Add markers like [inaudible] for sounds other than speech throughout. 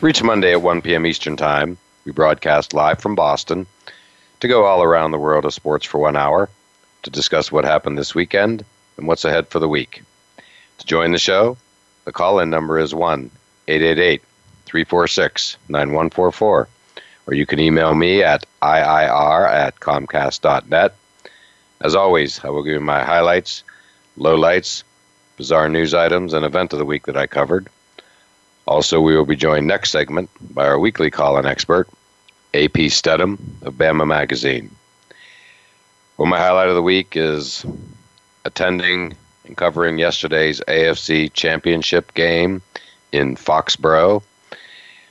Reach Monday at 1 p.m. Eastern Time. We broadcast live from Boston to go all around the world of sports for one hour to discuss what happened this weekend and what's ahead for the week. To join the show, the call in number is 1 888 346 9144, or you can email me at IIR at Comcast.net. As always, I will give you my highlights, lowlights, bizarre news items, and event of the week that I covered. Also, we will be joined next segment by our weekly call-in expert, AP Steadham of Bama Magazine. Well, my highlight of the week is attending and covering yesterday's AFC Championship game in Foxborough,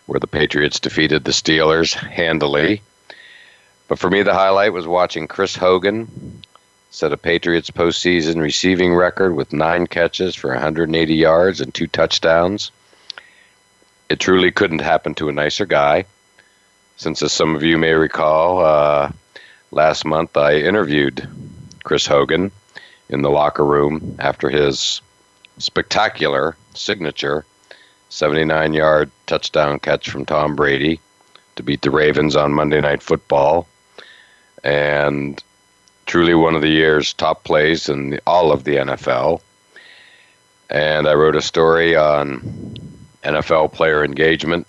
where the Patriots defeated the Steelers handily. But for me, the highlight was watching Chris Hogan set a Patriots postseason receiving record with nine catches for 180 yards and two touchdowns. It truly couldn't happen to a nicer guy. Since, as some of you may recall, uh, last month I interviewed Chris Hogan in the locker room after his spectacular signature 79 yard touchdown catch from Tom Brady to beat the Ravens on Monday Night Football. And truly one of the year's top plays in all of the NFL. And I wrote a story on NFL player engagement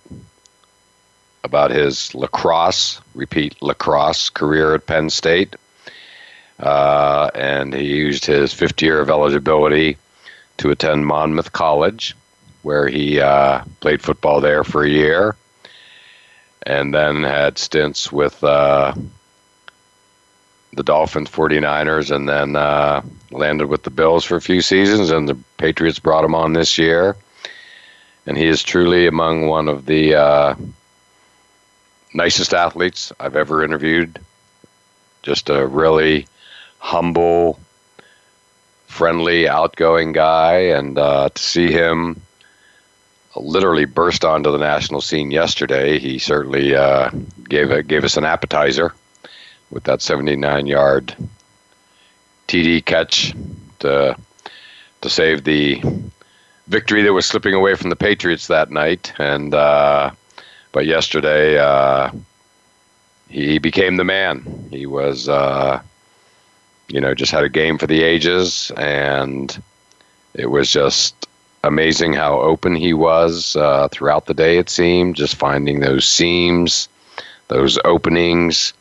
about his lacrosse, repeat lacrosse career at Penn State. Uh, and he used his fifth year of eligibility to attend Monmouth College, where he uh, played football there for a year, and then had stints with uh, the Dolphins, 49ers, and then uh, landed with the Bills for a few seasons, and the Patriots brought him on this year and he is truly among one of the uh, nicest athletes I've ever interviewed. Just a really humble, friendly, outgoing guy, and uh, to see him literally burst onto the national scene yesterday, he certainly uh, gave a, gave us an appetizer with that 79-yard TD catch to to save the victory that was slipping away from the Patriots that night, and uh, but yesterday uh, he became the man. He was, uh, you know, just had a game for the ages, and it was just amazing how open he was uh, throughout the day. It seemed just finding those seams, those openings.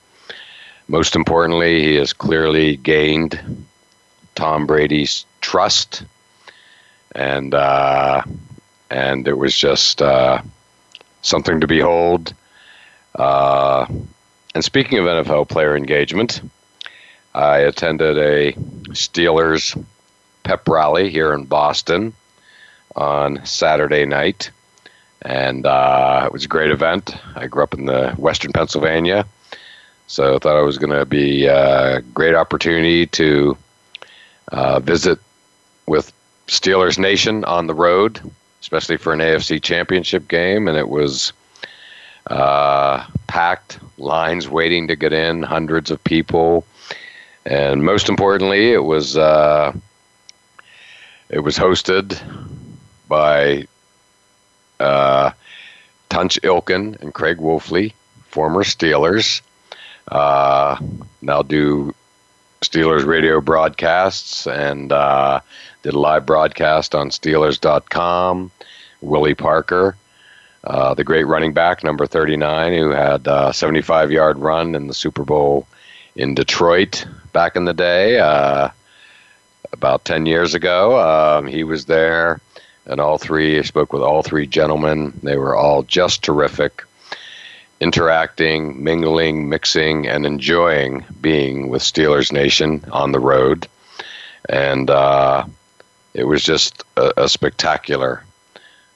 Most importantly, he has clearly gained Tom Brady's trust and uh, and it was just uh, something to behold. Uh, and speaking of NFL player engagement, I attended a Steelers pep rally here in Boston on Saturday night, and uh, it was a great event. I grew up in the Western Pennsylvania, so I thought it was going to be a great opportunity to uh, visit with Steelers Nation on the road, especially for an AFC Championship game, and it was uh, packed, lines waiting to get in, hundreds of people, and most importantly, it was uh, it was hosted by uh, Tunch Ilkin and Craig Wolfley, former Steelers. Uh, now do Steelers radio broadcasts and uh, did a live broadcast on Steelers.com. Willie Parker, uh, the great running back, number 39, who had a 75 yard run in the Super Bowl in Detroit back in the day, uh, about 10 years ago. Um, he was there, and all three, I spoke with all three gentlemen. They were all just terrific interacting, mingling, mixing, and enjoying being with Steelers Nation on the road. And uh, it was just a, a spectacular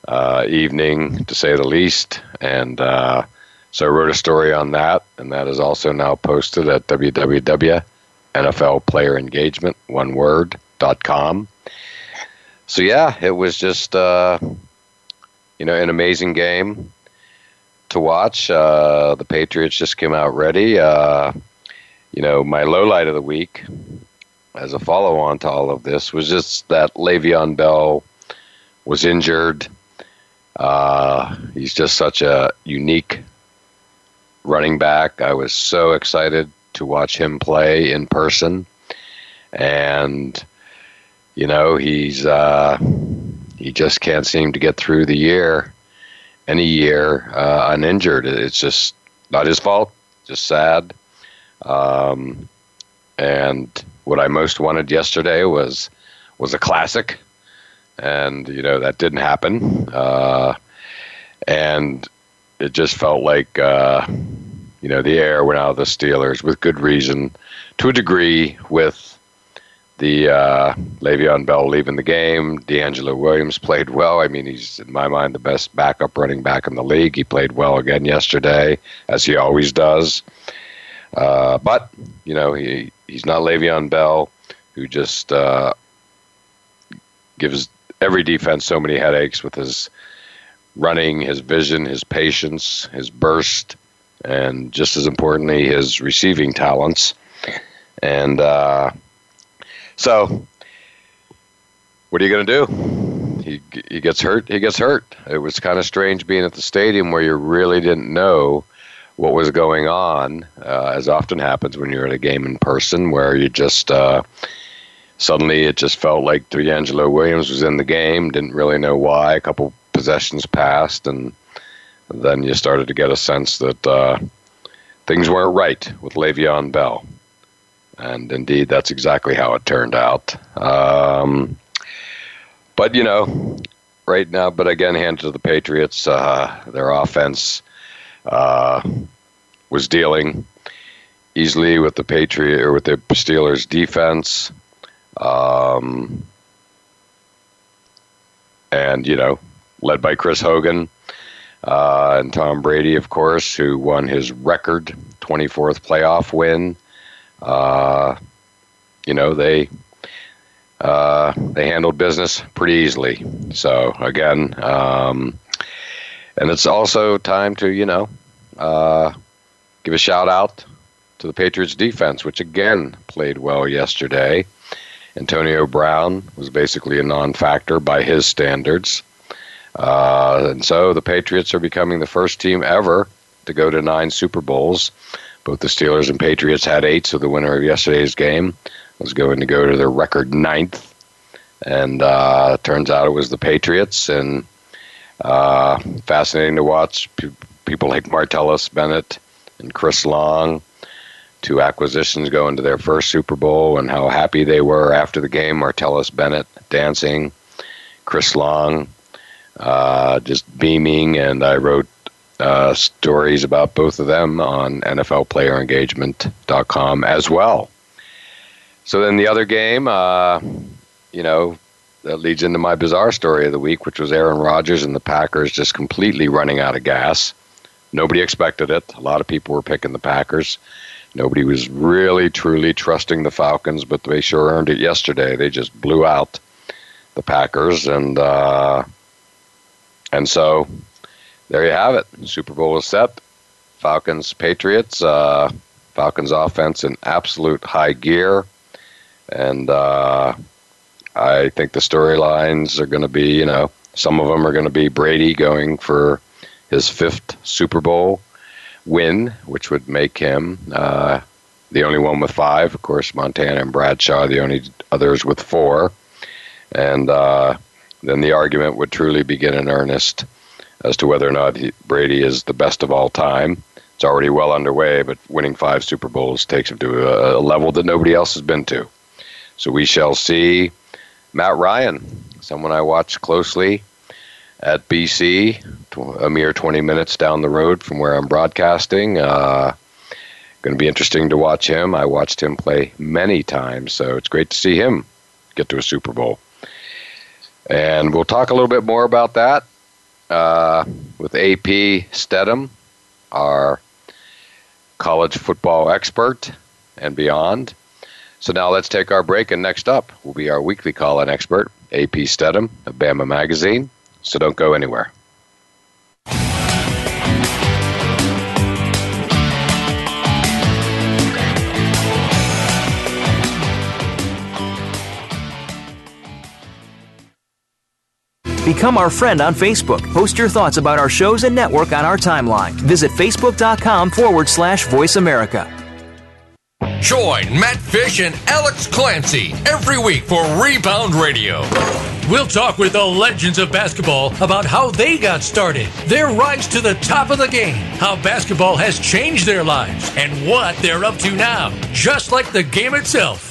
uh, evening, to say the least. And uh, so I wrote a story on that, and that is also now posted at www.nflplayerengagement, one word, dot com. So yeah, it was just uh, you know an amazing game to watch. Uh, the Patriots just came out ready. Uh, you know, my low light of the week, as a follow on to all of this, was just that Le'Veon Bell was injured. Uh, he's just such a unique running back. I was so excited to watch him play in person, and you know he's uh, he just can't seem to get through the year, any year uh, uninjured. It's just not his fault. Just sad. Um, and what I most wanted yesterday was was a classic, and you know that didn't happen. Uh, and it just felt like uh, you know the air went out of the Steelers with good reason, to a degree, with the uh, Le'Veon Bell leaving the game. DeAngelo Williams played well. I mean, he's in my mind the best backup running back in the league. He played well again yesterday, as he always does. Uh, but you know, he he's not Le'Veon Bell, who just uh, gives every defense so many headaches with his running, his vision, his patience, his burst, and just as importantly, his receiving talents. And uh, so, what are you going to do? He he gets hurt. He gets hurt. It was kind of strange being at the stadium where you really didn't know what was going on, uh, as often happens when you're at a game in person, where you just uh, suddenly it just felt like DeAngelo Williams was in the game. Didn't really know why. A couple possessions passed, and then you started to get a sense that uh, things weren't right with Le'Veon Bell. And indeed, that's exactly how it turned out. Um, but you know, right now, but again, hand to the Patriots. Uh, their offense uh, was dealing easily with the Patriot or with the Steelers defense. Um, and you know, led by Chris Hogan uh, and Tom Brady, of course, who won his record 24th playoff win. Uh, you know, they uh, they handled business pretty easily. So again, um, and it's also time to you know uh, give a shout out to the Patriots defense, which again played well yesterday. Antonio Brown was basically a non-factor by his standards. Uh, and so the Patriots are becoming the first team ever to go to nine Super Bowls. Both the Steelers and Patriots had eight, so the winner of yesterday's game was going to go to their record ninth. And uh, turns out it was the Patriots. And uh, fascinating to watch people like Martellus Bennett and Chris Long, two acquisitions go into their first Super Bowl, and how happy they were after the game. Martellus Bennett dancing, Chris Long uh, just beaming, and I wrote uh, stories about both of them on NFLPlayerEngagement.com as well. So then the other game, uh, you know, that leads into my bizarre story of the week, which was Aaron Rodgers and the Packers just completely running out of gas. Nobody expected it. A lot of people were picking the Packers. Nobody was really, truly trusting the Falcons, but they sure earned it yesterday. They just blew out the Packers, and uh, and so there you have it. Super Bowl is set. Falcons, Patriots. Uh, Falcons offense in absolute high gear, and uh, I think the storylines are going to be, you know, some of them are going to be Brady going for his fifth Super Bowl win, which would make him uh, the only one with five. Of course, Montana and Bradshaw the only others with four, and uh, then the argument would truly begin in earnest as to whether or not he, Brady is the best of all time. It's already well underway, but winning five Super Bowls takes him to a, a level that nobody else has been to. So we shall see. Matt Ryan, someone I watch closely at BC, a mere 20 minutes down the road from where I'm broadcasting. Uh, going to be interesting to watch him. I watched him play many times, so it's great to see him get to a Super Bowl. And we'll talk a little bit more about that uh, with AP Steadham, our college football expert and beyond. So now let's take our break, and next up will be our weekly call-in expert, AP Steadham of Bama Magazine. So don't go anywhere. Become our friend on Facebook. Post your thoughts about our shows and network on our timeline. Visit facebook.com forward slash voice America. Join Matt Fish and Alex Clancy every week for Rebound Radio. We'll talk with the legends of basketball about how they got started, their rise to the top of the game, how basketball has changed their lives, and what they're up to now. Just like the game itself,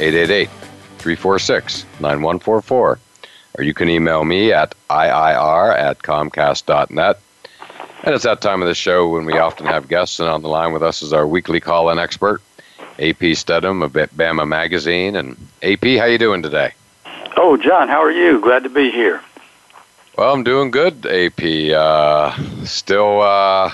888 346 9144. Or you can email me at IIR at Comcast.net. And it's that time of the show when we often have guests, and on the line with us is our weekly call in expert, AP Steadham of Bama Magazine. And AP, how you doing today? Oh, John, how are you? Glad to be here. Well, I'm doing good, AP. Uh, still, uh,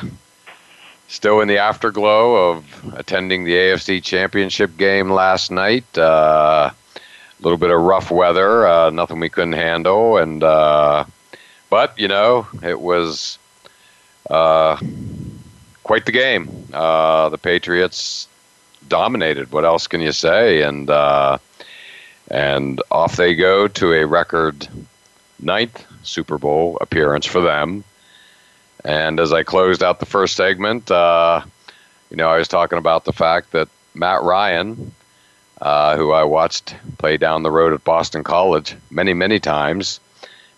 still in the afterglow of attending the AFC Championship game last night. Uh, a little bit of rough weather, uh, nothing we couldn't handle, and uh, but you know it was uh, quite the game. Uh, the Patriots dominated. What else can you say? And uh, and off they go to a record ninth Super Bowl appearance for them. And as I closed out the first segment, uh, you know, I was talking about the fact that Matt Ryan, uh, who I watched play down the road at Boston College many, many times,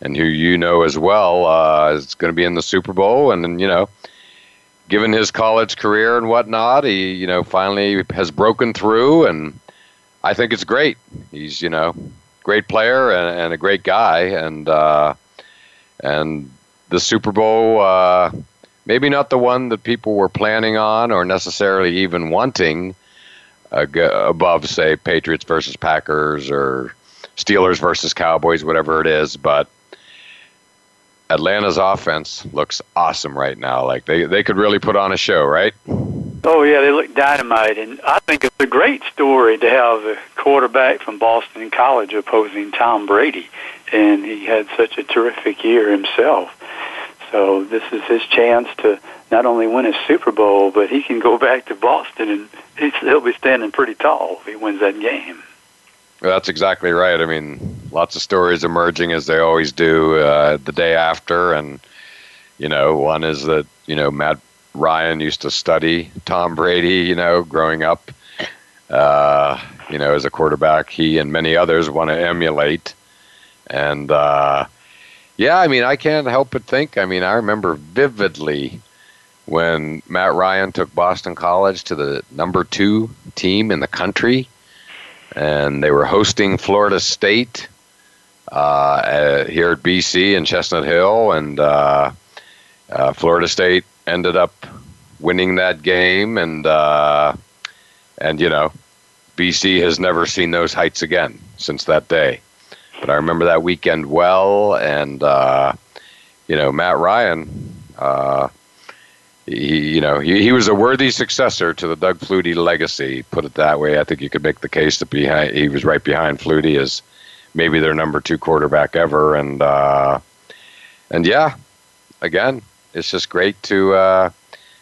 and who you know as well, uh, is going to be in the Super Bowl. And, you know, given his college career and whatnot, he, you know, finally has broken through, and I think it's great. He's, you know, great player and, and a great guy, and uh, and the Super Bowl, uh, maybe not the one that people were planning on or necessarily even wanting uh, above, say, Patriots versus Packers or Steelers versus Cowboys, whatever it is, but Atlanta's offense looks awesome right now. Like they, they could really put on a show, right? Oh yeah, they look dynamite, and I think it's a great story to have a quarterback from Boston College opposing Tom Brady, and he had such a terrific year himself. So this is his chance to not only win a Super Bowl, but he can go back to Boston and he'll be standing pretty tall if he wins that game. That's exactly right. I mean, lots of stories emerging as they always do uh, the day after, and you know, one is that you know Matt Ryan used to study Tom Brady. You know, growing up, uh, you know, as a quarterback, he and many others want to emulate, and uh, yeah, I mean, I can't help but think. I mean, I remember vividly when Matt Ryan took Boston College to the number two team in the country and they were hosting Florida State uh, here at BC in Chestnut Hill, and uh, uh, Florida State ended up winning that game, and uh, and you know, BC has never seen those heights again since that day. but I remember that weekend well, and uh, you know Matt Ryan. Uh, he, you know, he, he was a worthy successor to the Doug Flutie legacy. Put it that way. I think you could make the case that behind he was right behind Flutie as maybe their number two quarterback ever, and uh, and yeah, again, it's just great to uh,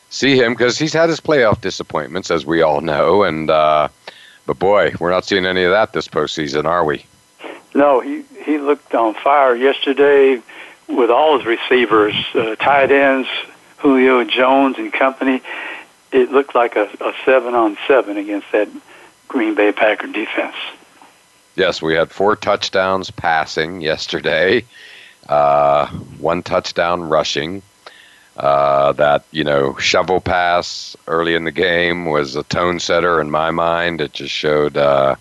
see him because he's had his playoff disappointments, as we all know, and uh, but boy, we're not seeing any of that this postseason, are we? No, he he looked on fire yesterday with all his receivers, uh, tight ends, Julio Jones and company. It looked like a, a seven on seven against that Green Bay Packer defense. Yes, we had four touchdowns passing yesterday, uh, one touchdown rushing. Uh, that you know shovel pass early in the game was a tone setter in my mind. It just showed uh,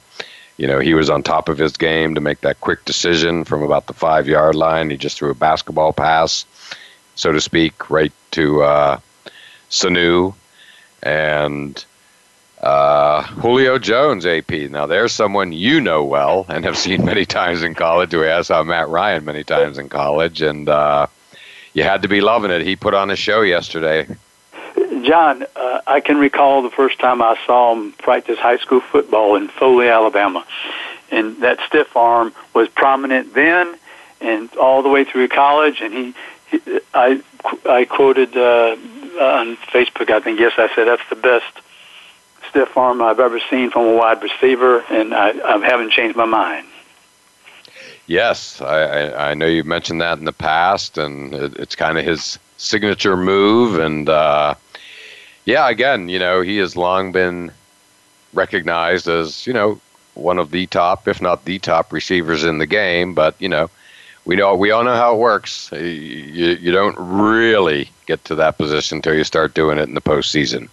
you know he was on top of his game to make that quick decision from about the five yard line. He just threw a basketball pass, so to speak, right to uh, Sanu and uh, Julio Jones, AP. Now, there's someone you know well and have seen many [laughs] times in college. We I saw Matt Ryan many times in college, and uh, you had to be loving it. He put on a show yesterday. John, uh, I can recall the first time I saw him practice high school football in Foley, Alabama. And that stiff arm was prominent then and all the way through college. And he, he I, I quoted uh, on Facebook, I think, yes, I said, that's the best stiff arm I've ever seen from a wide receiver, and I, I haven't changed my mind. Yes, I, I know you've mentioned that in the past, and it, it's kind of his signature move. And uh, yeah, again, you know, he has long been recognized as you know one of the top, if not the top, receivers in the game. But you know, we know we all know how it works. You, you don't really get to that position until you start doing it in the postseason.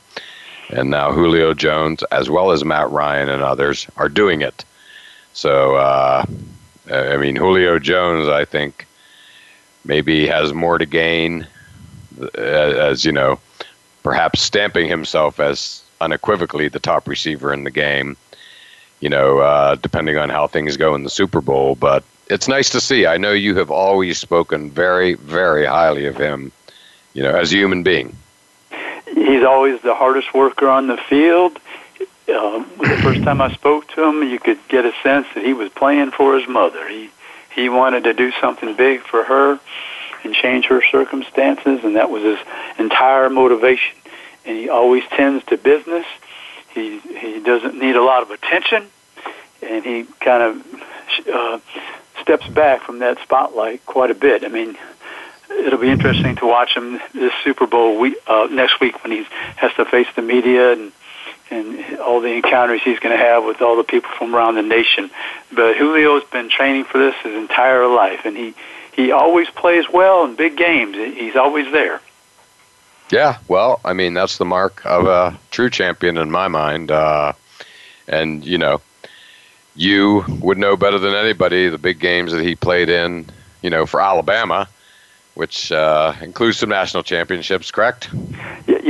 And now Julio Jones, as well as Matt Ryan and others, are doing it. So. Uh, I mean, Julio Jones, I think, maybe has more to gain, uh, as you know, perhaps stamping himself as unequivocally the top receiver in the game. You know, uh, depending on how things go in the Super Bowl, but it's nice to see. I know you have always spoken very, very highly of him. You know, as a human being. He's always the hardest worker on the field uh, the first time I spoke to him, you could get a sense that he was playing for his mother. He he wanted to do something big for her and change her circumstances, and that was his entire motivation. And he always tends to business. He he doesn't need a lot of attention, and he kind of uh, steps back from that spotlight quite a bit. I mean, it'll be interesting to watch him this Super Bowl week, uh, next week when he has to face the media and and all the encounters he's going to have with all the people from around the nation. But Julio's been training for this his entire life, and he he always plays well in big games. He's always there. Yeah, well, I mean that's the mark of a true champion in my mind. Uh, and you know, you would know better than anybody the big games that he played in. You know, for Alabama which uh, includes some national championships, correct?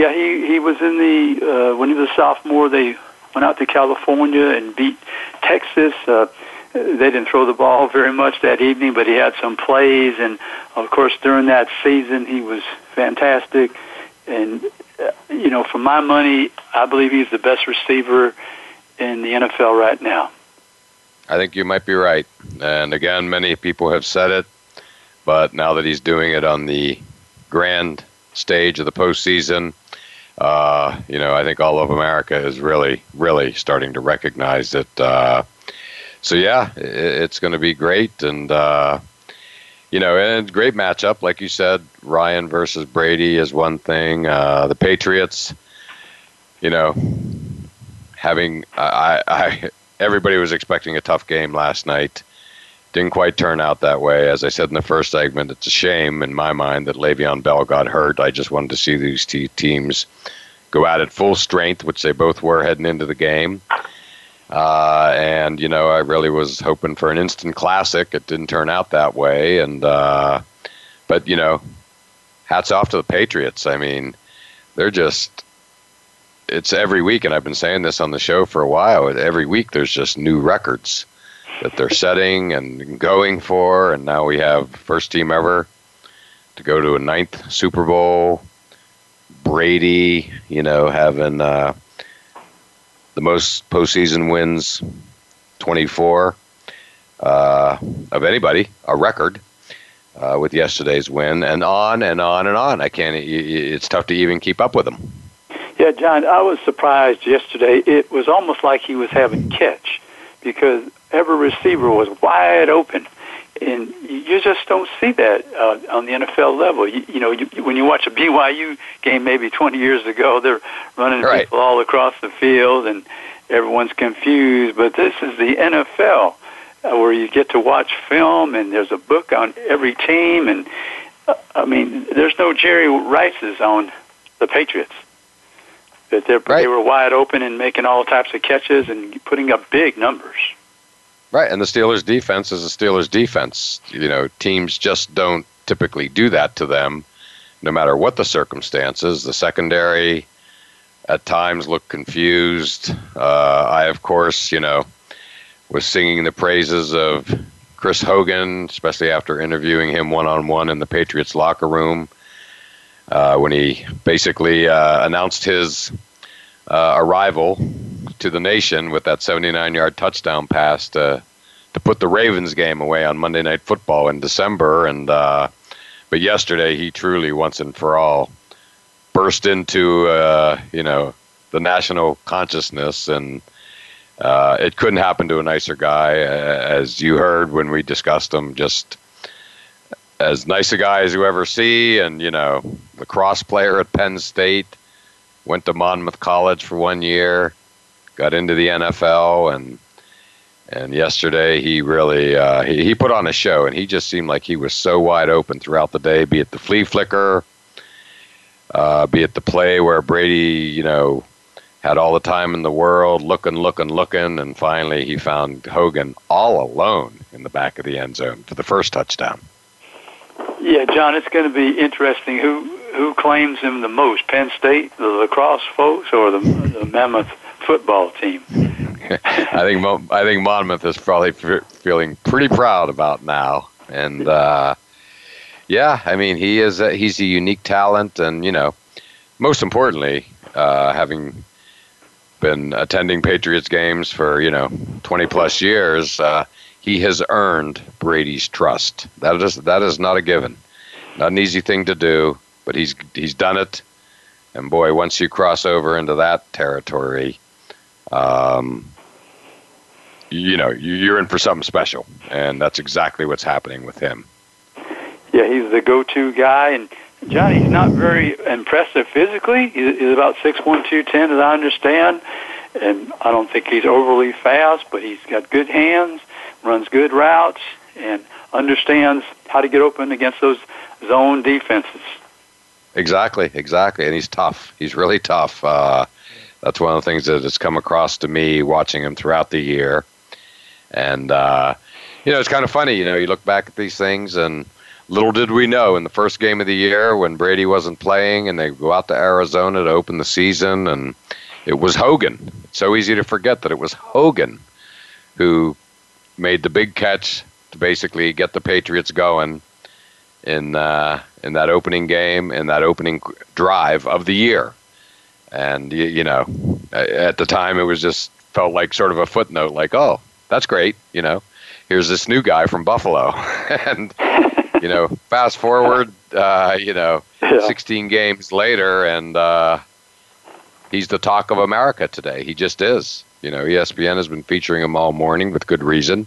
Yeah, he he was in the uh, when he was a sophomore. They went out to California and beat Texas. Uh, they didn't throw the ball very much that evening, but he had some plays, and of course during that season he was fantastic. And uh, you know, for my money, I believe he's the best receiver in the NFL right now. I think you might be right. And again, many people have said it. But now that he's doing it on the grand stage of the postseason, uh, you know, I think all of America is really, really starting to recognize it. Uh, so yeah, it, it's going to be great, and uh, you know, and great matchup, like you said, Ryan versus Brady is one thing. Uh, the Patriots, you know, having I, I everybody was expecting a tough game last night didn't quite turn out that way. As I said in the first segment, it's a shame in my mind that Le'Veon Bell got hurt. I just wanted to see these two teams go out at full strength, which they both were heading into the game. Uh, and you know, I really was hoping for an instant classic. It didn't turn out that way, and uh, but you know, hats off to the Patriots. I mean, they're just it's every week, and I've been saying this on the show for a while. Every week, there's just new records that they're setting and going for, and now we have first team ever to go to a ninth Super Bowl. Brady, you know, having uh, the most postseason wins, 24 uh, of anybody, a record. Uh, with yesterday's win, and on and on and on. I can't. It's tough to even keep up with them. Yeah, John, I was surprised yesterday. It was almost like he was having catch because every receiver was wide open, and you just don't see that uh, on the NFL level. You, you know, you, when you watch a BYU game maybe 20 years ago, they're running right. people all across the field, and everyone's confused. But this is the NFL uh, where you get to watch film, and there's a book on every team, and uh, I mean, there's no Jerry Rice's on the Patriots. That right. they were wide open and making all types of catches and putting up big numbers. Right, and the Steelers' defense is a Steelers' defense. You know, teams just don't typically do that to them, no matter what the circumstances. The secondary at times look confused. Uh, I, of course, you know, was singing the praises of Chris Hogan, especially after interviewing him one on one in the Patriots locker room uh, when he basically uh, announced his uh, arrival to the nation with that 79 yard touchdown pass to, to put the Ravens game away on Monday Night Football in December. And uh, But yesterday, he truly, once and for all, burst into, uh, you know, the national consciousness and uh, it couldn't happen to a nicer guy, as you heard when we discussed him. Just as nice a guy as you ever see, and you know, the cross player at Penn State, went to Monmouth College for one year, got into the NFL, and and yesterday he really uh, he he put on a show, and he just seemed like he was so wide open throughout the day, be it the flea flicker, uh, be it the play where Brady, you know, had all the time in the world, looking, looking, looking, and finally he found Hogan all alone in the back of the end zone for the first touchdown. Yeah, John, it's going to be interesting who who claims him the most: Penn State, the lacrosse folks, or the, the Mammoth football team. [laughs] I think I think Monmouth is probably f- feeling pretty proud about now, and uh, yeah, I mean he is a, he's a unique talent, and you know, most importantly, uh, having been attending Patriots games for you know 20 plus years, uh, he has earned Brady's trust. That is that is not a given, not an easy thing to do, but he's he's done it. And boy, once you cross over into that territory, um, you know you're in for something special, and that's exactly what's happening with him. Yeah, he's the go-to guy, and Johnny's not very impressive physically. He's about six one two ten, as I understand, and I don't think he's overly fast, but he's got good hands, runs good routes, and understands how to get open against those zone defenses. Exactly, exactly, and he's tough. He's really tough. Uh, that's one of the things that has come across to me watching him throughout the year, and uh, you know, it's kind of funny. You know, you look back at these things and little did we know in the first game of the year when Brady wasn't playing and they go out to Arizona to open the season and it was Hogan. It's so easy to forget that it was Hogan who made the big catch to basically get the Patriots going in uh, in that opening game in that opening drive of the year. And you, you know, at the time it was just felt like sort of a footnote like, "Oh, that's great, you know. Here's this new guy from Buffalo." [laughs] and you know, fast forward, uh, you know, yeah. 16 games later, and uh, he's the talk of America today. He just is. You know, ESPN has been featuring him all morning with good reason.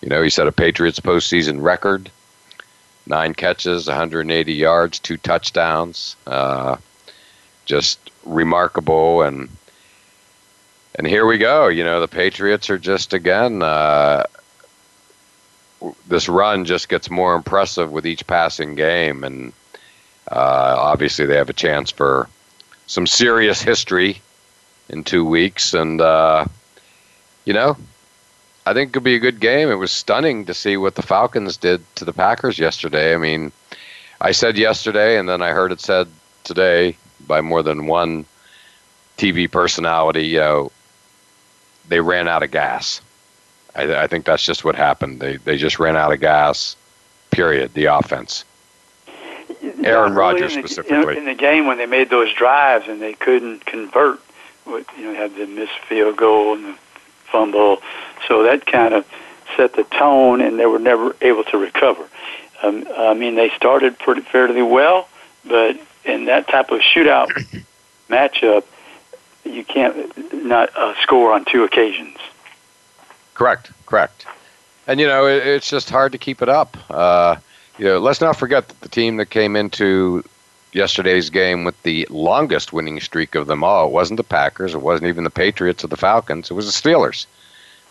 You know, he set a Patriots postseason record nine catches, 180 yards, two touchdowns. Uh, just remarkable. And and here we go. You know, the Patriots are just again uh, this run just gets more impressive with each passing game, and uh, obviously they have a chance for some serious history in two weeks. And uh, you know, I think it could be a good game. It was stunning to see what the Falcons did to the Packers yesterday. I mean, I said yesterday, and then I heard it said today by more than one TV personality. You know, they ran out of gas I, I think that's just what happened. They they just ran out of gas. Period. The offense. Aaron Rodgers in the, specifically. In, in the game when they made those drives and they couldn't convert, you know, had the missed field goal and the fumble, so that kind of set the tone, and they were never able to recover. Um, I mean, they started pretty fairly well, but in that type of shootout [coughs] matchup, you can't not uh, score on two occasions. Correct, correct. And you know, it, it's just hard to keep it up. Uh, you know, let's not forget that the team that came into yesterday's game with the longest winning streak of them all it wasn't the Packers, it wasn't even the Patriots or the Falcons, it was the Steelers.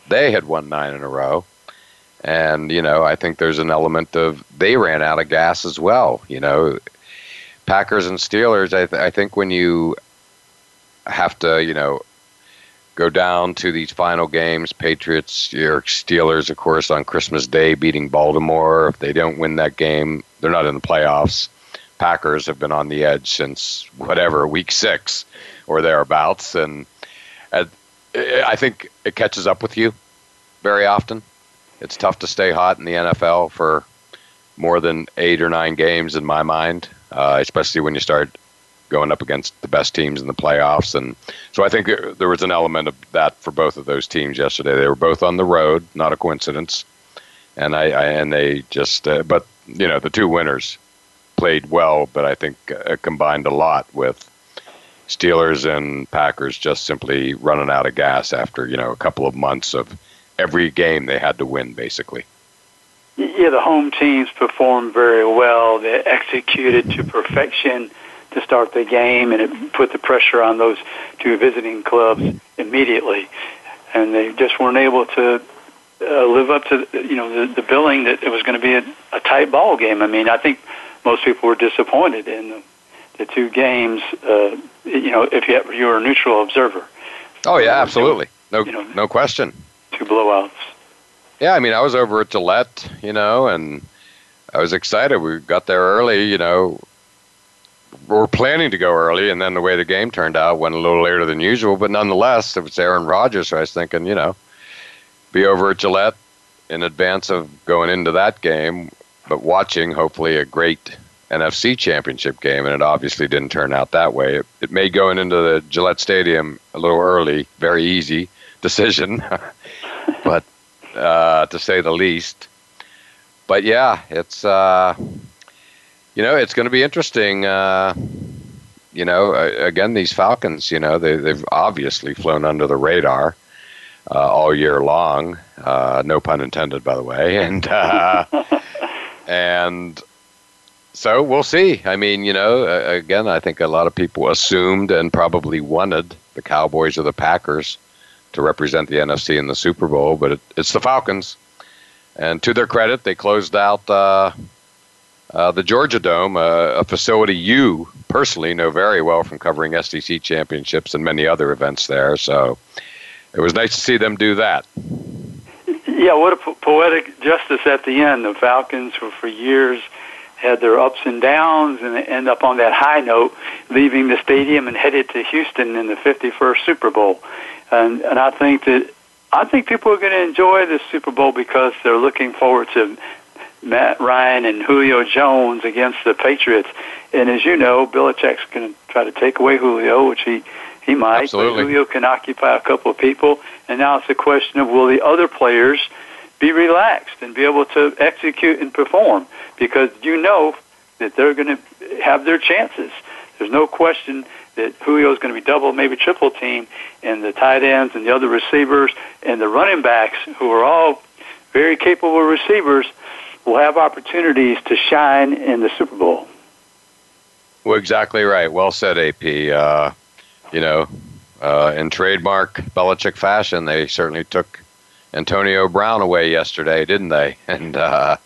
They had won nine in a row. And, you know, I think there's an element of they ran out of gas as well. You know, Packers and Steelers, I, th- I think when you have to, you know, go down to these final games, Patriots or Steelers, of course, on Christmas Day beating Baltimore. If they don't win that game, they're not in the playoffs. Packers have been on the edge since whatever week six or thereabouts, and I think it catches up with you very often. It's tough to stay hot in the NFL for more than eight or nine games, in my mind, uh, especially when you start going up against the best teams in the playoffs. And so I think there was an element of that for both of those teams yesterday. They were both on the road, not a coincidence. And I, I and they just, uh, but you know, the two winners played well, but I think uh, combined a lot with Steelers and Packers just simply running out of gas after you know a couple of months of every game they had to win, basically. Yeah, the home teams performed very well. They executed to perfection to start the game, and it put the pressure on those two visiting clubs immediately. And they just weren't able to uh, live up to you know the, the billing that it was going to be a, a tight ball game. I mean, I think most people were disappointed in the, the two games. Uh, you know, if you you were a neutral observer. Oh yeah, absolutely. No, you know, no question. Two blowouts. Yeah, I mean, I was over at Gillette, you know, and I was excited. We got there early, you know, We were planning to go early, and then the way the game turned out went a little later than usual. But nonetheless, it was Aaron Rodgers, so I was thinking, you know, be over at Gillette in advance of going into that game, but watching hopefully a great NFC Championship game, and it obviously didn't turn out that way. It, it made going into the Gillette Stadium a little early, very easy [laughs] decision, [laughs] but uh, to say the least. But yeah, it's. Uh, you know, it's going to be interesting. Uh, you know, again, these Falcons, you know, they, they've obviously flown under the radar uh, all year long. Uh, no pun intended, by the way. [laughs] And uh, and so we'll see. I mean, you know, again, I think a lot of people assumed and probably wanted the Cowboys or the Packers to represent the NFC in the Super Bowl, but it, it's the Falcons. And to their credit, they closed out uh, uh, the Georgia Dome, uh, a facility you personally know very well from covering SEC championships and many other events there. So it was nice to see them do that. Yeah, what a po- poetic justice at the end. The Falcons, for, for years, had their ups and downs and end up on that high note, leaving the stadium and headed to Houston in the 51st Super Bowl. And, and I think that I think people are going to enjoy the Super Bowl because they're looking forward to Matt Ryan and Julio Jones against the Patriots. And as you know, Belichick's going to try to take away Julio, which he he might. Absolutely. But Julio can occupy a couple of people, and now it's a question of will the other players be relaxed and be able to execute and perform because you know that they're going to have their chances. There's no question that Julio is going to be double, maybe triple team, and the tight ends and the other receivers and the running backs, who are all very capable receivers, will have opportunities to shine in the Super Bowl. Well, exactly right. Well said, AP. Uh, you know, uh, in trademark Belichick fashion, they certainly took Antonio Brown away yesterday, didn't they? [laughs] And uh,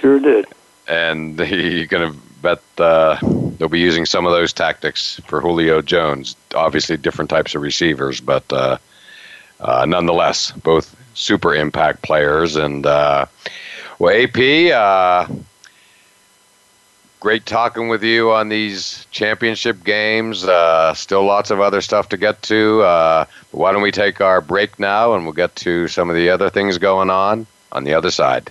sure did. And you're going to bet uh, they'll be using some of those tactics for Julio Jones. Obviously, different types of receivers, but uh, uh, nonetheless, both super impact players. And uh, well, AP, uh, great talking with you on these championship games. Uh, still lots of other stuff to get to. Uh, why don't we take our break now and we'll get to some of the other things going on on the other side.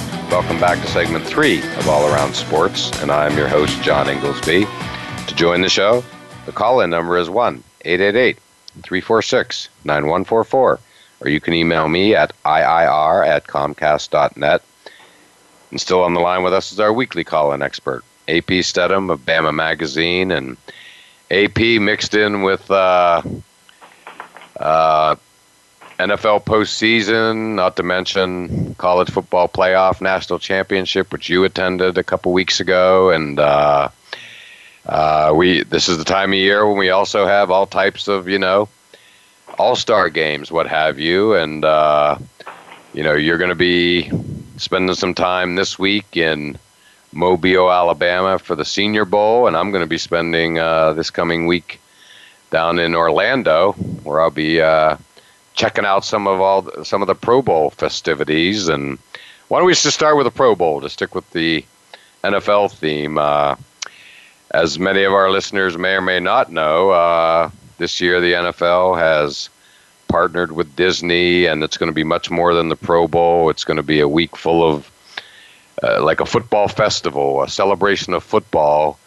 welcome back to segment three of All Around Sports, and I'm your host, John Inglesby. To join the show, the call in number is 1 888 346 9144, or you can email me at IIR at Comcast.net. And still on the line with us is our weekly call in expert, AP Steadham of Bama Magazine, and AP mixed in with uh, uh, NFL postseason, not to mention college football playoff national championship, which you attended a couple weeks ago, and uh, uh, we this is the time of year when we also have all types of you know all star games, what have you, and uh, you know you're going to be spending some time this week in Mobile, Alabama for the Senior Bowl, and I'm going to be spending uh, this coming week down in Orlando, where I'll be uh, checking out some of all some of the Pro Bowl festivities. And why don't we just start with the Pro Bowl to stick with the NFL theme? Uh, as many of our listeners may or may not know, uh, this year the NFL has partnered with Disney, and it's going to be much more than the Pro Bowl. It's going to be a week full of uh, like a football festival, a celebration of football.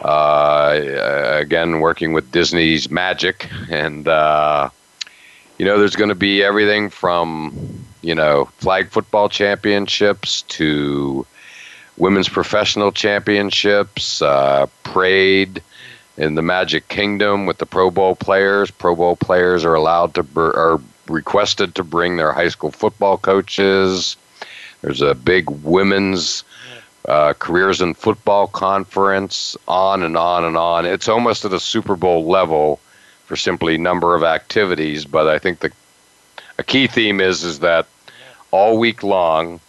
Uh, again, working with Disney's Magic, and uh, you know, there's going to be everything from you know flag football championships to women's professional championships, uh, parade in the Magic Kingdom with the Pro Bowl players. Pro Bowl players are allowed to br- are requested to bring their high school football coaches. There's a big women's uh, careers in football conference, on and on and on. It's almost at a Super Bowl level simply number of activities, but I think the a key theme is is that all week long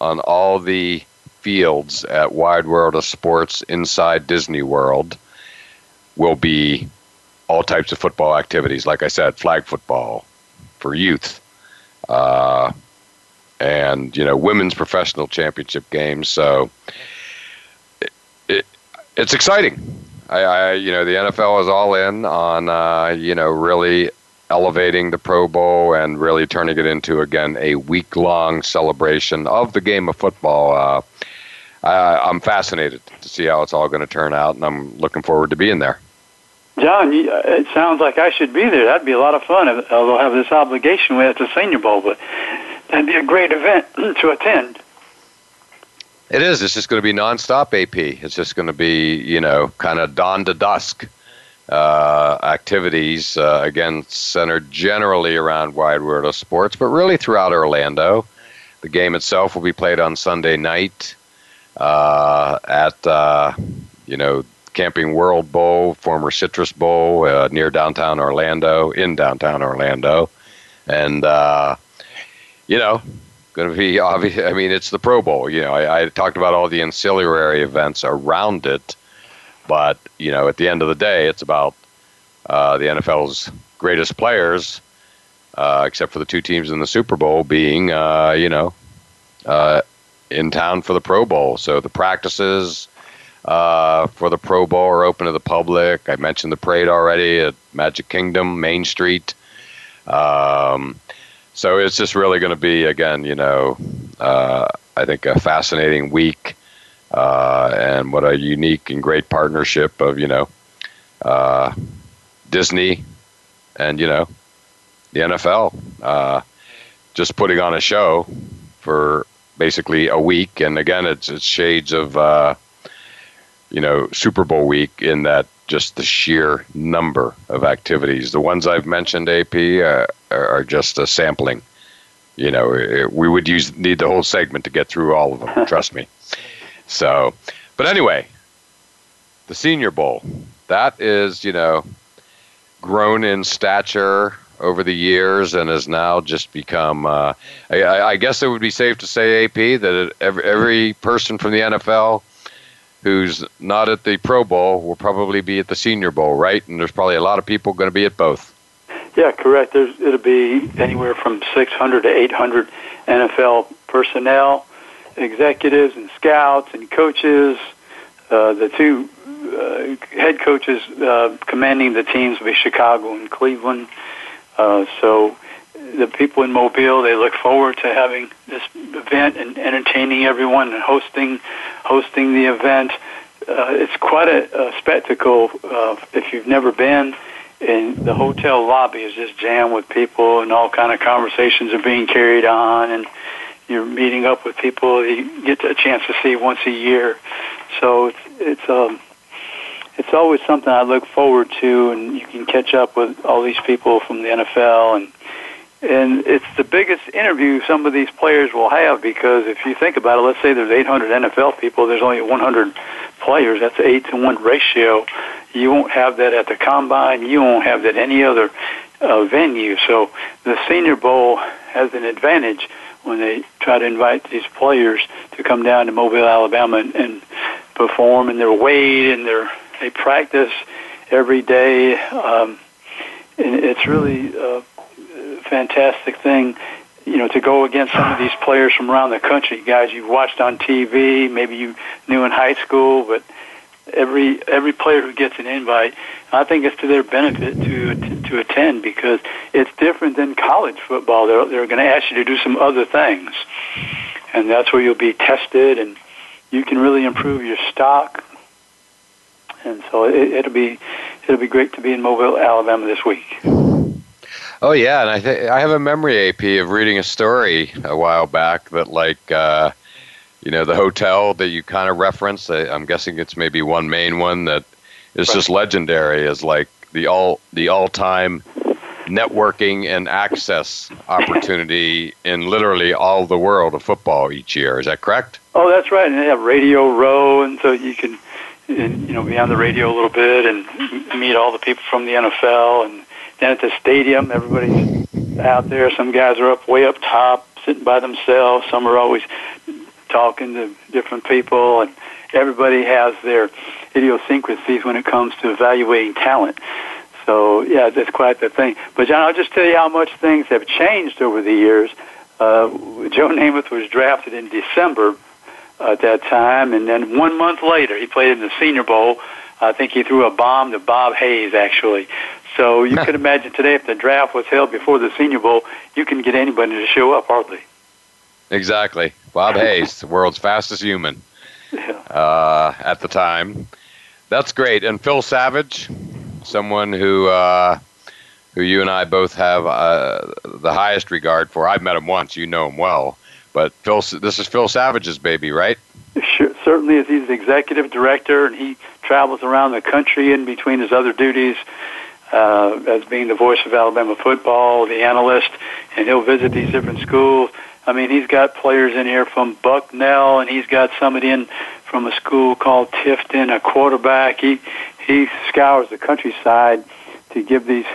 on all the fields at Wide World of Sports inside Disney World will be all types of football activities. Like I said, flag football for youth, uh, and you know women's professional championship games. So it, it, it's exciting. I, I, you know the NFL is all in on uh, you know really elevating the Pro Bowl and really turning it into again a week long celebration of the game of football. Uh, uh, I'm fascinated to see how it's all going to turn out, and I'm looking forward to being there. John, it sounds like I should be there. That'd be a lot of fun. Although I have this obligation with the Senior Bowl, but that'd be a great event [clears throat] to attend. It is. It's just going to be nonstop AP. It's just going to be, you know, kind of dawn to dusk uh, activities. Uh, again, centered generally around Wide World of Sports, but really throughout Orlando. The game itself will be played on Sunday night uh, at uh, you know, Camping World Bowl, former Citrus Bowl uh, near downtown Orlando, in downtown Orlando, and uh, you know, going to be [laughs] obvious. I mean, it's the Pro Bowl. You know, I, I talked about all the ancillary events around it, but you know, at the end of the day, it's about uh, the NFL's greatest players, uh, except for the two teams in the Super Bowl, being uh, you know uh, in town for the Pro Bowl. So the practices uh, for the Pro Bowl are open to the public. I mentioned the parade already at Magic Kingdom, Main Street. Um, so it's just really going to be, again, you know, uh, I think a fascinating week uh, and what a unique and great partnership of, you know, uh, Disney and, you know, the NFL uh, just putting on a show for basically a week. And again, it's, it's shades of, uh, you know, Super Bowl week in that just the sheer number of activities. The ones I've mentioned, AP, uh, are just a sampling. You know, we would use need the whole segment to get through all of them. [laughs] trust me. So, but anyway, the Senior Bowl that is, you know, grown in stature over the years and has now just become. Uh, I, I, guess it would be safe to say, AP, that every, every person from the NFL who's not at the Pro Bowl will probably be at the Senior Bowl, right? And there's probably a lot of people going to be at both. Yeah, correct. There's, it'll be anywhere from 600 to 800 NFL personnel, executives, and scouts and coaches. Uh, the two uh, head coaches uh, commanding the teams will be Chicago and Cleveland. Uh, so the people in Mobile they look forward to having this event and entertaining everyone and hosting hosting the event. Uh, it's quite a, a spectacle uh, if you've never been. And the hotel lobby is just jammed with people, and all kind of conversations are being carried on, and you're meeting up with people you get a chance to see once a year. So it's it's um it's always something I look forward to, and you can catch up with all these people from the NFL and and it's the biggest interview some of these players will have because if you think about it, let's say there's 800 NFL people, there's only 100 players. That's eight to one ratio. You won't have that at the combine. You won't have that any other uh, venue. So the Senior Bowl has an advantage when they try to invite these players to come down to Mobile, Alabama, and, and perform in their weight and their they practice every day. Um, and it's really uh, fantastic thing, you know, to go against some of these players from around the country, guys you've watched on TV, maybe you knew in high school, but every every player who gets an invite, I think it's to their benefit to to, attend because it's different than college football. They're they're going to ask you to do some other things, and that's where you'll be tested, and you can really improve your stock. And so it, it'll be it'll be great to be in Mobile, Alabama this week. Oh yeah, and I th- I have a memory AP of reading a story a while back that like uh, you know the hotel that you kind of referenced. I, am guessing it's maybe one main one that is right. just legendary as like the all the all time networking and access opportunity in literally all the world of football each year. Is that correct? Oh, that's right. And they have Radio Row, and so you can you know be on the radio a little bit and meet all the people from the NFL and then at the stadium, everybody's out there. Some guys are up way up top, sitting by themselves. Some are always talking to different people, and everybody has their idiosyncrasies when it comes to evaluating talent. So yeah, that's quite the thing. But John, I'll just tell you how much things have changed over the years. Uh, Joe Namath was drafted in December at that time, and then one month later, he played in the Senior Bowl. I think he threw a bomb to Bob Hayes, actually. So you [laughs] can imagine today, if the draft was held before the Senior Bowl, you can get anybody to show up hardly. Exactly. Bob [laughs] Hayes, the world's fastest human yeah. uh, at the time. That's great. And Phil Savage, someone who uh, who you and I both have uh, the highest regard for. I've met him once. You know him well. But Phil, this is Phil Savage's baby, right? Sure, certainly, he's the executive director, and he travels around the country in between his other duties uh, as being the voice of Alabama football, the analyst, and he'll visit these different schools. I mean, he's got players in here from Bucknell, and he's got somebody in from a school called Tifton, a quarterback. He he scours the countryside to give these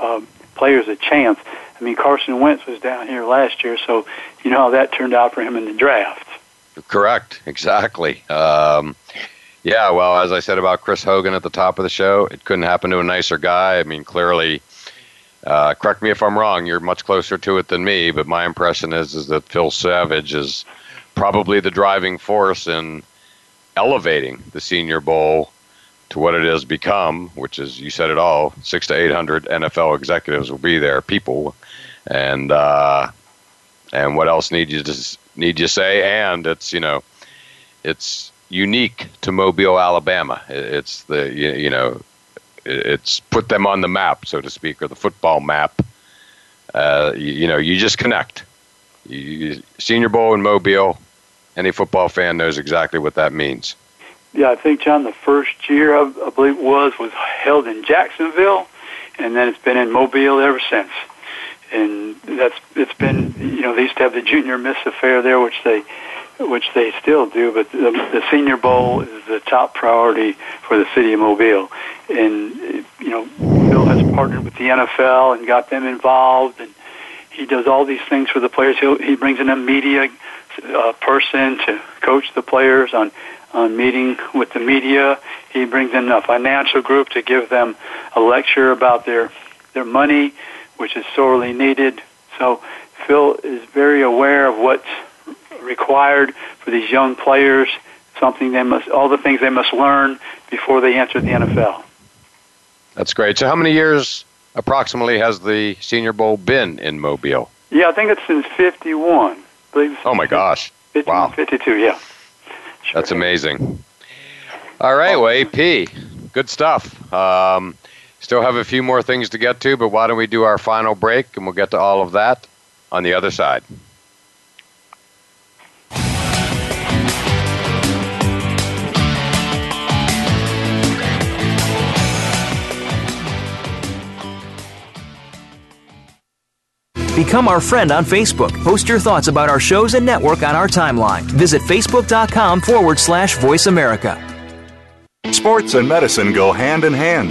um, players a chance. I mean, Carson Wentz was down here last year, so you know how that turned out for him in the draft. Correct, exactly. Um, yeah, well, as I said about Chris Hogan at the top of the show, it couldn't happen to a nicer guy. I mean, clearly, uh, correct me if I'm wrong. You're much closer to it than me, but my impression is is that Phil Savage is probably the driving force in elevating the Senior Bowl to what it has become, which is you said it all, six to eight hundred NFL executives will be there, people, and uh, and what else need you to need you say? And it's you know, it's unique to Mobile, Alabama. It's the you, you know, it's put them on the map, so to speak, or the football map. Uh, you, you, know, you just connect. You, Senior Bowl in Mobile. Any football fan knows exactly what that means. Yeah, I think John, the first year I, I believe it was was held in Jacksonville, and then it's been in Mobile ever since. And that's it's been you know they used to have the Junior Miss Affair there, which they which they still do, but the, the Senior Bowl is the top priority for the city of Mobile. And you know, Bill has partnered with the NFL and got them involved, and he does all these things for the players. He'll, he brings in a media uh, person to coach the players on on meeting with the media. He brings in a financial group to give them a lecture about their their money, which is sorely needed. So Phil is very aware of what's required for these young players, something they must, all the things they must learn before they enter the NFL. That's great. So, how many years approximately has the Senior Bowl been in Mobile? Yeah, I think it's since 51. oh, my gosh. 50, wow. 52, yeah. Sure. That's amazing. All right, well, AP, good stuff. Um, still have a few more things to get to, but why don't we do our final break and we'll get to all of that on the other side. Become our friend on Facebook. Post your thoughts about our shows and network on our timeline. Visit facebook.com forward slash voice America. Sports and medicine go hand in hand.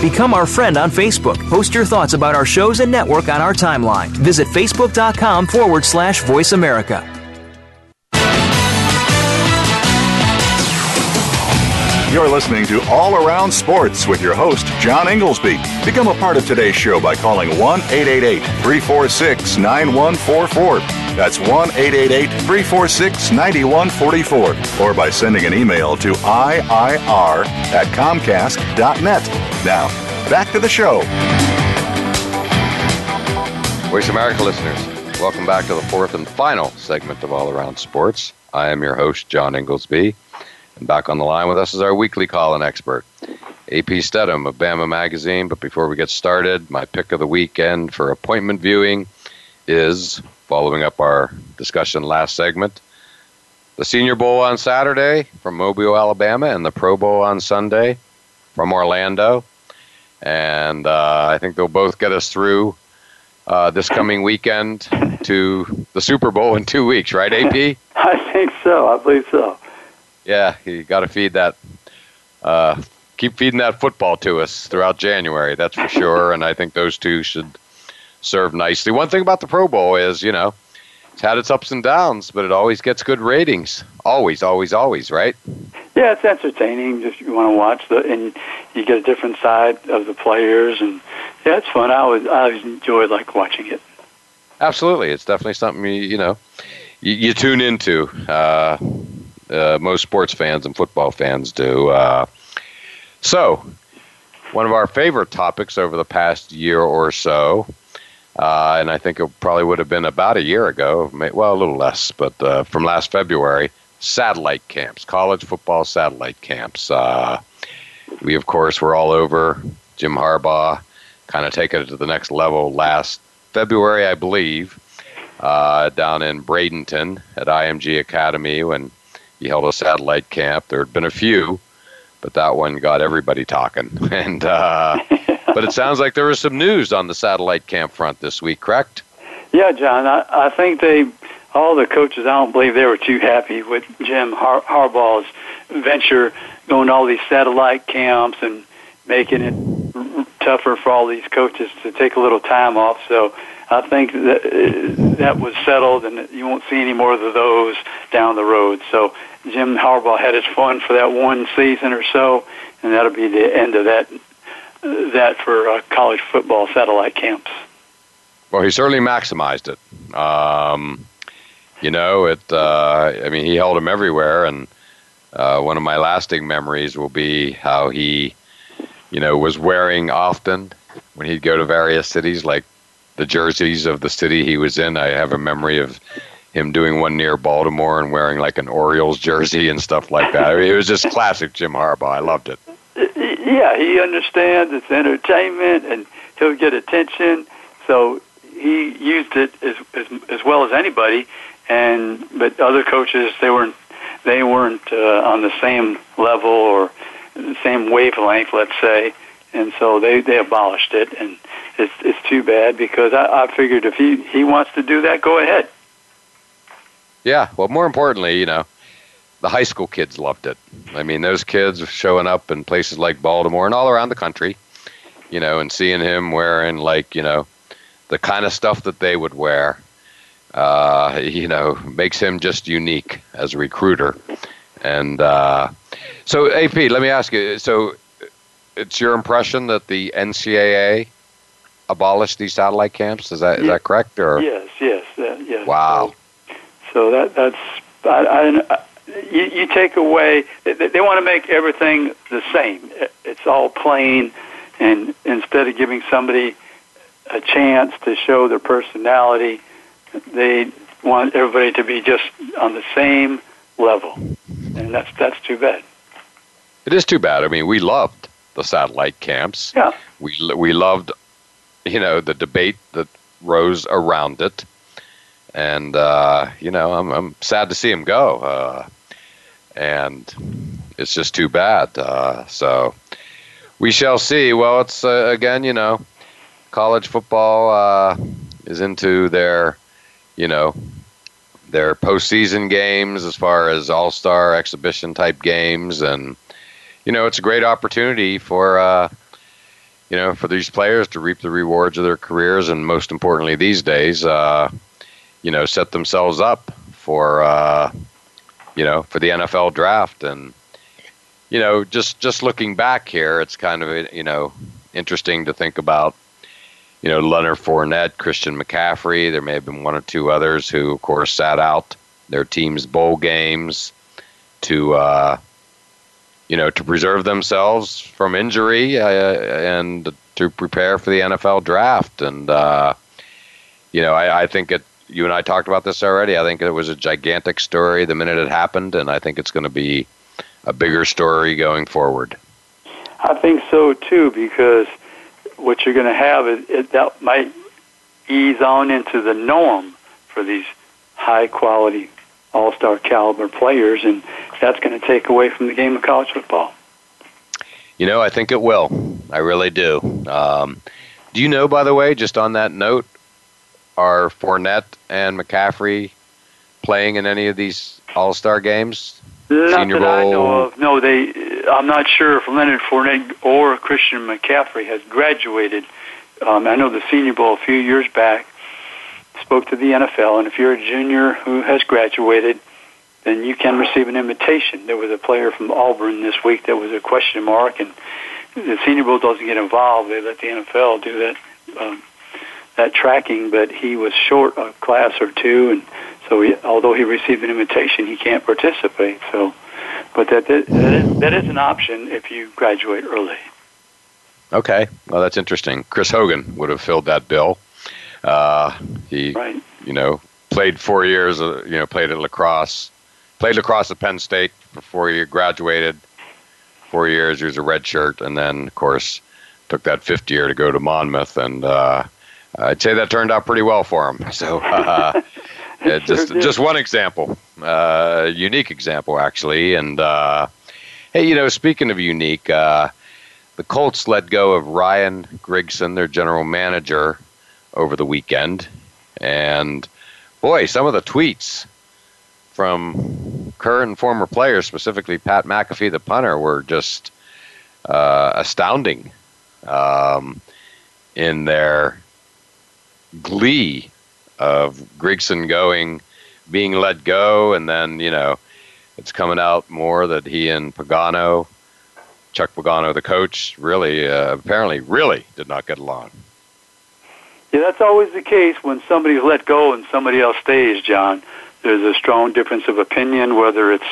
Become our friend on Facebook. Post your thoughts about our shows and network on our timeline. Visit facebook.com forward slash voice America. You're listening to All Around Sports with your host, John Inglesby. Become a part of today's show by calling 1 888 346 9144. That's 1 888 346 9144. Or by sending an email to IIR at Comcast.net. Now, back to the show. Voice America listeners, welcome back to the fourth and final segment of All Around Sports. I am your host, John Inglesby. And back on the line with us is our weekly call-in expert, AP Steadham of Bama Magazine. But before we get started, my pick of the weekend for appointment viewing is, following up our discussion last segment, the Senior Bowl on Saturday from Mobile, Alabama, and the Pro Bowl on Sunday from Orlando. And uh, I think they'll both get us through uh, this coming weekend to the Super Bowl in two weeks, right, AP? [laughs] I think so. I believe so yeah, you got to feed that. Uh, keep feeding that football to us throughout January. That's for sure. and I think those two should serve nicely. One thing about the Pro Bowl is, you know, it's had its ups and downs, but it always gets good ratings. Always, always, always, right? Yeah, it's entertaining. Just you want to watch the, and you get a different side of the players, and yeah, it's fun. I always, I always enjoy like watching it. Absolutely, it's definitely something you, you know you, you tune into. Uh, uh, most sports fans and football fans do. Uh, so, one of our favorite topics over the past year or so, uh, and I think it probably would have been about a year ago, well, a little less, but uh, from last February, satellite camps, college football satellite camps. Uh, we, of course, were all over Jim Harbaugh, kind of taking it to the next level last February, I believe, uh, down in Bradenton at IMG Academy when he held a satellite camp. There had been a few, but that one got everybody talking. [laughs] And uh, but it sounds like there was some news on the satellite camp front this week, correct? Yeah, John. I, I think they all the coaches. I don't believe they were too happy with Jim Har- Harbaugh's venture, going to all these satellite camps and making it tougher for all these coaches to take a little time off. So I think that that was settled, and you won't see any more of those down the road. So Jim Harbaugh had his fun for that one season or so, and that'll be the end of that. That for uh, college football satellite camps. Well, he certainly maximized it. Um, you know, it. Uh, I mean, he held him everywhere, and uh, one of my lasting memories will be how he, you know, was wearing often when he'd go to various cities, like the jerseys of the city he was in. I have a memory of him doing one near Baltimore and wearing like an Orioles jersey and stuff like that. I mean, it was just classic Jim Harbaugh. I loved it. Yeah, he understands it's entertainment and he'll get attention. So he used it as as, as well as anybody. And but other coaches they weren't they weren't uh, on the same level or the same wavelength, let's say. And so they they abolished it, and it's it's too bad because I, I figured if he he wants to do that, go ahead. Yeah, well, more importantly, you know, the high school kids loved it. I mean, those kids showing up in places like Baltimore and all around the country, you know, and seeing him wearing like you know the kind of stuff that they would wear, uh, [laughs] you know, makes him just unique as a recruiter. And uh, so, AP, let me ask you. So, it's your impression that the NCAA abolished these satellite camps. Is that is that correct? Or yes, yes, uh, yes. Wow. So, so that that's I, I, you, you take away. They, they want to make everything the same. It's all plain, and instead of giving somebody a chance to show their personality, they want everybody to be just on the same level, and that's that's too bad. It is too bad. I mean, we loved the satellite camps. Yeah. We we loved, you know, the debate that rose around it, and uh, you know, I'm I'm sad to see him go, uh, and it's just too bad. Uh, so we shall see. Well, it's uh, again, you know, college football uh, is into their, you know, their postseason games as far as all star exhibition type games and you know, it's a great opportunity for uh, you know for these players to reap the rewards of their careers, and most importantly, these days, uh, you know, set themselves up for uh, you know for the NFL draft. And you know, just just looking back here, it's kind of you know interesting to think about. You know, Leonard Fournette, Christian McCaffrey. There may have been one or two others who, of course, sat out their team's bowl games to uh, you know, to preserve themselves from injury uh, and to prepare for the NFL draft. And, uh, you know, I, I, think it, you and I talked about this already. I think it was a gigantic story the minute it happened, and I think it's going to be a bigger story going forward. I think so too, because what you're going to have is it, that might ease on into the norm for these high quality all star caliber players, and that's going to take away from the game of college football. You know, I think it will. I really do. Um, do you know, by the way, just on that note, are Fournette and McCaffrey playing in any of these All Star games? Not Senior that Bowl? I know of. No, they. I'm not sure if Leonard Fournette or Christian McCaffrey has graduated. Um, I know the Senior Bowl a few years back spoke to the NFL, and if you're a junior who has graduated, then you can receive an invitation. There was a player from Auburn this week that was a question mark, and the Senior Bowl doesn't get involved. They let the NFL do that um, that tracking, but he was short a class or two, and so he, although he received an invitation, he can't participate. So, but that that, that, is, that is an option if you graduate early. Okay, well that's interesting. Chris Hogan would have filled that bill. Uh, he, right. you know, played four years. Uh, you know, played at lacrosse, played lacrosse at Penn State before he graduated. Four years. He was a red shirt, and then of course took that fifth year to go to Monmouth, and uh, I'd say that turned out pretty well for him. So. Uh, [laughs] yeah, just just one example, uh, unique example actually, and uh, hey, you know, speaking of unique, uh, the Colts let go of Ryan Grigson, their general manager, over the weekend. And boy, some of the tweets from current and former players, specifically Pat McAfee, the punter, were just uh, astounding um, in their glee of Grigson going, being let go, and then, you know, it's coming out more that he and Pagano Chuck Pagano, the coach, really, uh, apparently, really did not get along. Yeah, that's always the case when somebody's let go and somebody else stays, John. There's a strong difference of opinion, whether it's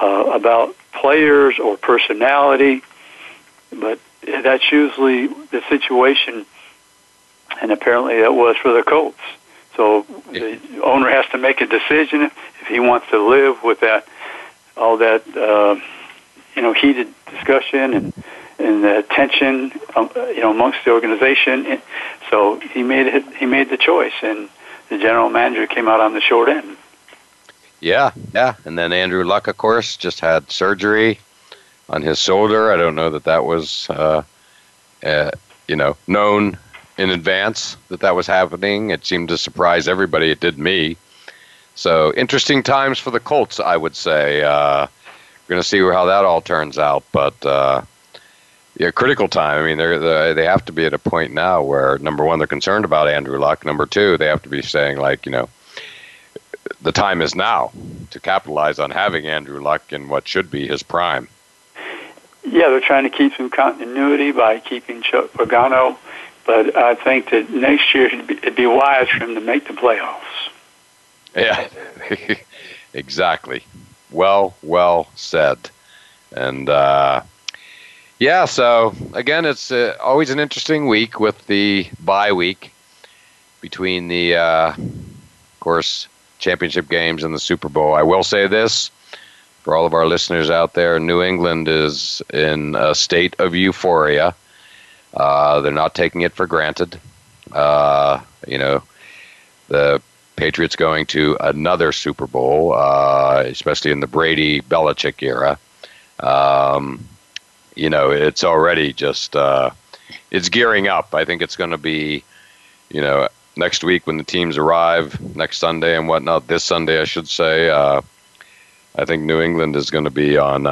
uh, about players or personality, but that's usually the situation, and apparently that was for the Colts. So the owner has to make a decision if he wants to live with that, all that. Uh, you know heated discussion and and the tension um, you know amongst the organization. So he made it. He made the choice, and the general manager came out on the short end. Yeah, yeah, and then Andrew Luck, of course, just had surgery on his shoulder. I don't know that that was, uh, uh, you know, known in advance that that was happening. It seemed to surprise everybody. It did me. So interesting times for the Colts, I would say. Uh, we're going to see how that all turns out. But uh, yeah, critical time. I mean, they're, they they have to be at a point now where number one, they're concerned about Andrew Luck. Number two, they have to be saying like, you know, the time is now to capitalize on having Andrew Luck in what should be his prime. Yeah, they're trying to keep some continuity by keeping Chuck Pagano, but I think that next year it'd be, it'd be wise for him to make the playoffs. Yeah, [laughs] exactly well, well said. And uh, yeah, so again, it's uh, always an interesting week with the bye week between the, uh, of course, championship games and the Super Bowl. I will say this for all of our listeners out there New England is in a state of euphoria. Uh, they're not taking it for granted. Uh, you know, the Patriots going to another Super Bowl, uh, especially in the Brady Belichick era. Um, you know, it's already just uh, it's gearing up. I think it's going to be, you know, next week when the teams arrive, next Sunday and whatnot. This Sunday, I should say. Uh, I think New England is going to be on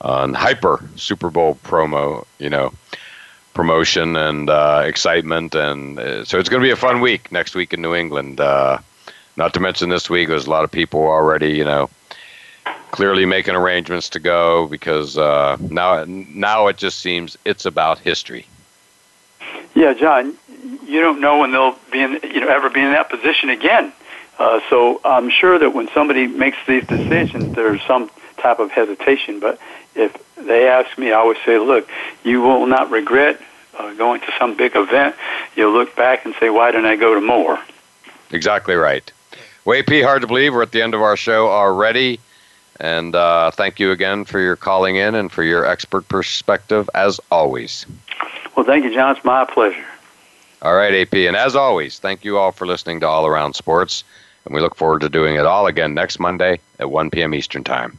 on hyper Super Bowl promo. You know, promotion and uh, excitement, and uh, so it's going to be a fun week next week in New England. Uh, not to mention this week, there's a lot of people already, you know, clearly making arrangements to go because uh, now now it just seems it's about history. Yeah, John, you don't know when they'll be in, you know, ever be in that position again. Uh, so I'm sure that when somebody makes these decisions, there's some type of hesitation. But if they ask me, I always say, look, you will not regret uh, going to some big event. You'll look back and say, why didn't I go to more? Exactly right. Well, AP, hard to believe we're at the end of our show already. And uh, thank you again for your calling in and for your expert perspective, as always. Well, thank you, John. It's my pleasure. All right, AP. And as always, thank you all for listening to All Around Sports. And we look forward to doing it all again next Monday at 1 p.m. Eastern Time.